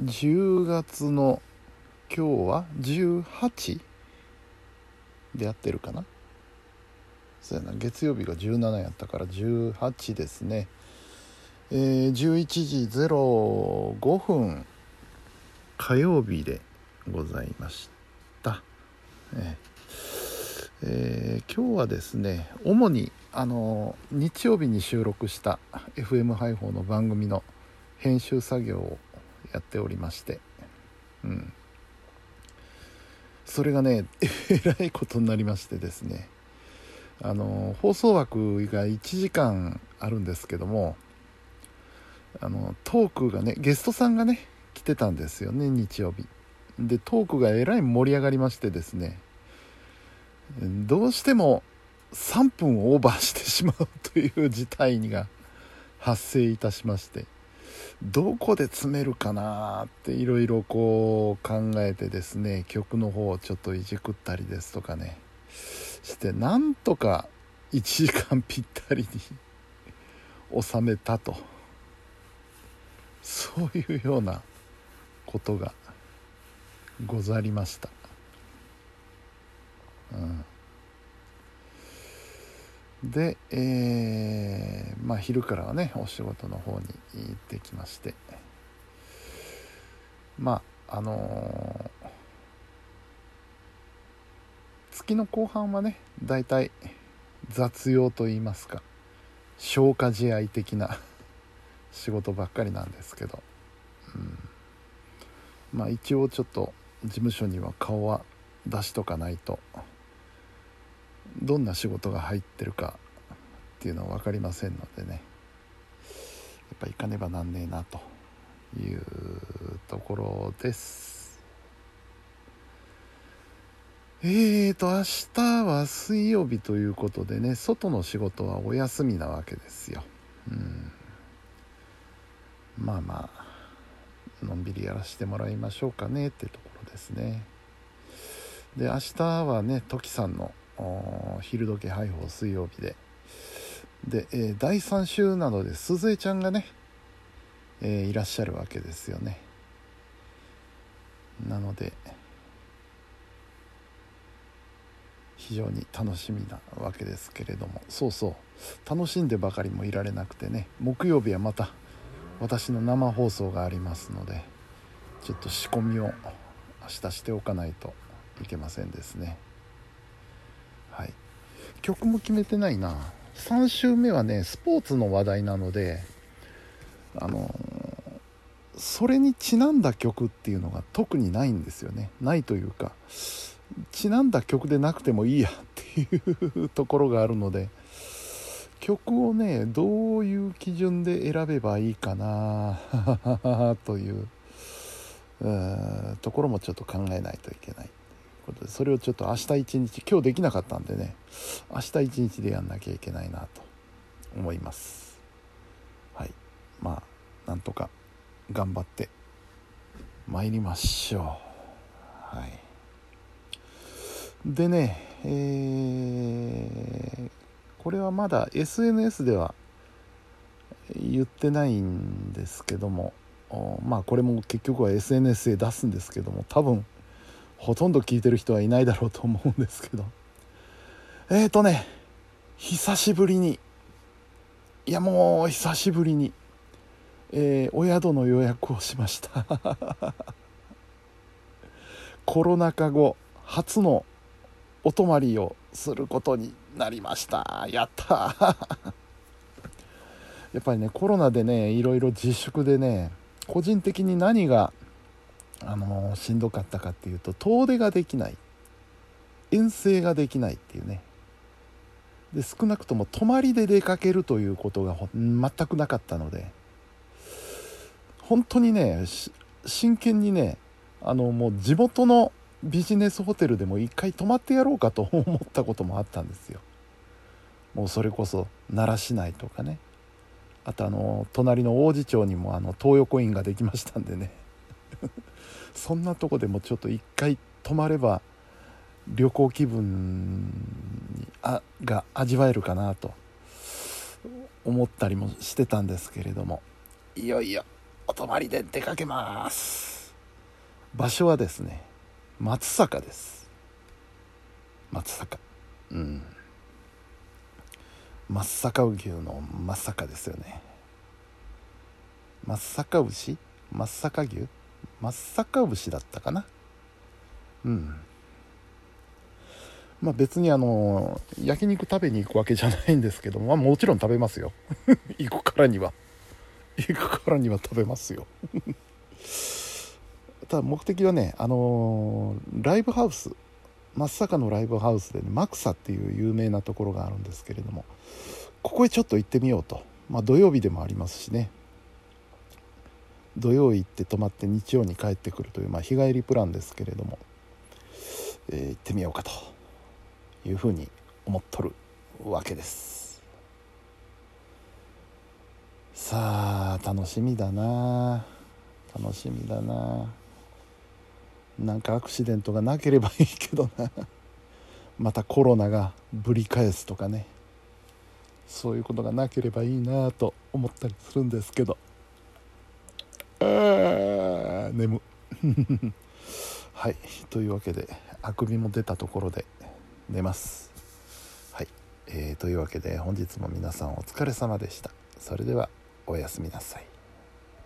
10月の今日は18でやってるかな。そうやな。月曜日が17やったから18ですね。えー、11時05分火曜日でございました、えーえー、今日はですね主にあの日曜日に収録した FM 配報の番組の編集作業をやっておりまして。うん。それがね えらいことになりましてですね。あの放送枠が1時間あるんですけどもあのトークがねゲストさんがね来てたんですよね日曜日。でトークがえらい盛り上がりましてですね。どうしても3分オーバーしてしまうという事態が発生いたしまして。どこで詰めるかなっていろいろこう考えてですね曲の方をちょっといじくったりですとかねしてなんとか1時間ぴったりに 収めたとそういうようなことがござりました。うんで、えー、まあ昼からはねお仕事の方に行ってきまして。まああのー、月の後半はね大体雑用といいますか消化試合的な 仕事ばっかりなんですけど、うん、まあ一応ちょっと事務所には顔は出しとかないと。どんな仕事が入ってるかっていうのは分かりませんのでね。やっぱ行かねばなんねえなというところです。えーと明日は水曜日ということでね外の仕事はお休みなわけですよ。うん。まあまあのんびりやらせてもらいましょうかねってところですね。で明日はねトキさんの昼時配報水曜日で。で、えー、第3週なので鈴江ちゃんがね、えー、いらっしゃるわけですよね。なので非常に楽しみなわけですけれども。そうそう。楽しんでばかりもいられなくてね。木曜日はまた私の生放送がありますのでちょっと仕込みを明日しておかないといけませんですね。曲も決めてないな。3週目はねスポーツの話題なのであのそれにちなんだ曲っていうのが特にないんですよね。ないというかちなんだ曲でなくてもいいやっていうところがあるので曲をねどういう基準で選べばいいかな というところもちょっと考えないといけない。ことでそれをちょっと明日一日今日できなかったんでね明日一日でやんなきゃいけないなと思います。はい。まあなんとか頑張って参りましょう。はい。でねえー、これはまだ SNS では言ってないんですけどもまあこれも結局は SNS で出すんですけども多分ほとんど聞いてる人はいないだろうと思うんですけど。えーとね久しぶりに。いやもう久しぶりに、えー、お宿の予約をしました。コロナ禍後初のお泊まりをすることになりました。やった。やっぱりねコロナでねいろいろ自粛でね個人的に何があのしんどかったかっていうと遠出ができない。遠征ができないっていうね。で少なくとも泊まりで出かけるということが全くなかったので。本当にね真剣にねあのもう地元のビジネスホテルでも一回泊まってやろうかと思ったこともあったんですよ。もうそれこそ奈良市内とかね。あとあの隣の王子町にもあの東横インができましたんでね。そんなとこでもちょっと一回泊まれば旅行気分あが味わえるかなと思ったりもしてたんですけれども。いよいよお泊まりで出かけます。場所はですね松阪です。松阪。うん。松阪牛の松阪ですよね。松阪牛？松阪牛？松阪牛だったかな？うん。まあ別にあの焼肉食べに行くわけじゃないんですけども、まあ、もちろん食べますよ。行くからには。行くからには食べますよ。ただ目的はねあのー、ライブハウス松阪のライブハウスで、ね、マクサっていう有名なところがあるんですけれどもここへちょっと行ってみようと、まあ、土曜日でもありますしね。土曜行って泊まって日曜に帰ってくるという、まあ、日帰りプランですけれども、えー、行ってみようかというふうに思っとるわけです。さあ楽しみだな。楽しみだな。なんかアクシデントがなければいいけどな。またコロナがぶり返すとかね。そういうことがなければいいなと思ったりするんですけど。あ眠 はいというわけであくびも出たところで寝ます。はい、えー、というわけで本日も皆さんお疲れ様でした。それではおやすみなさい。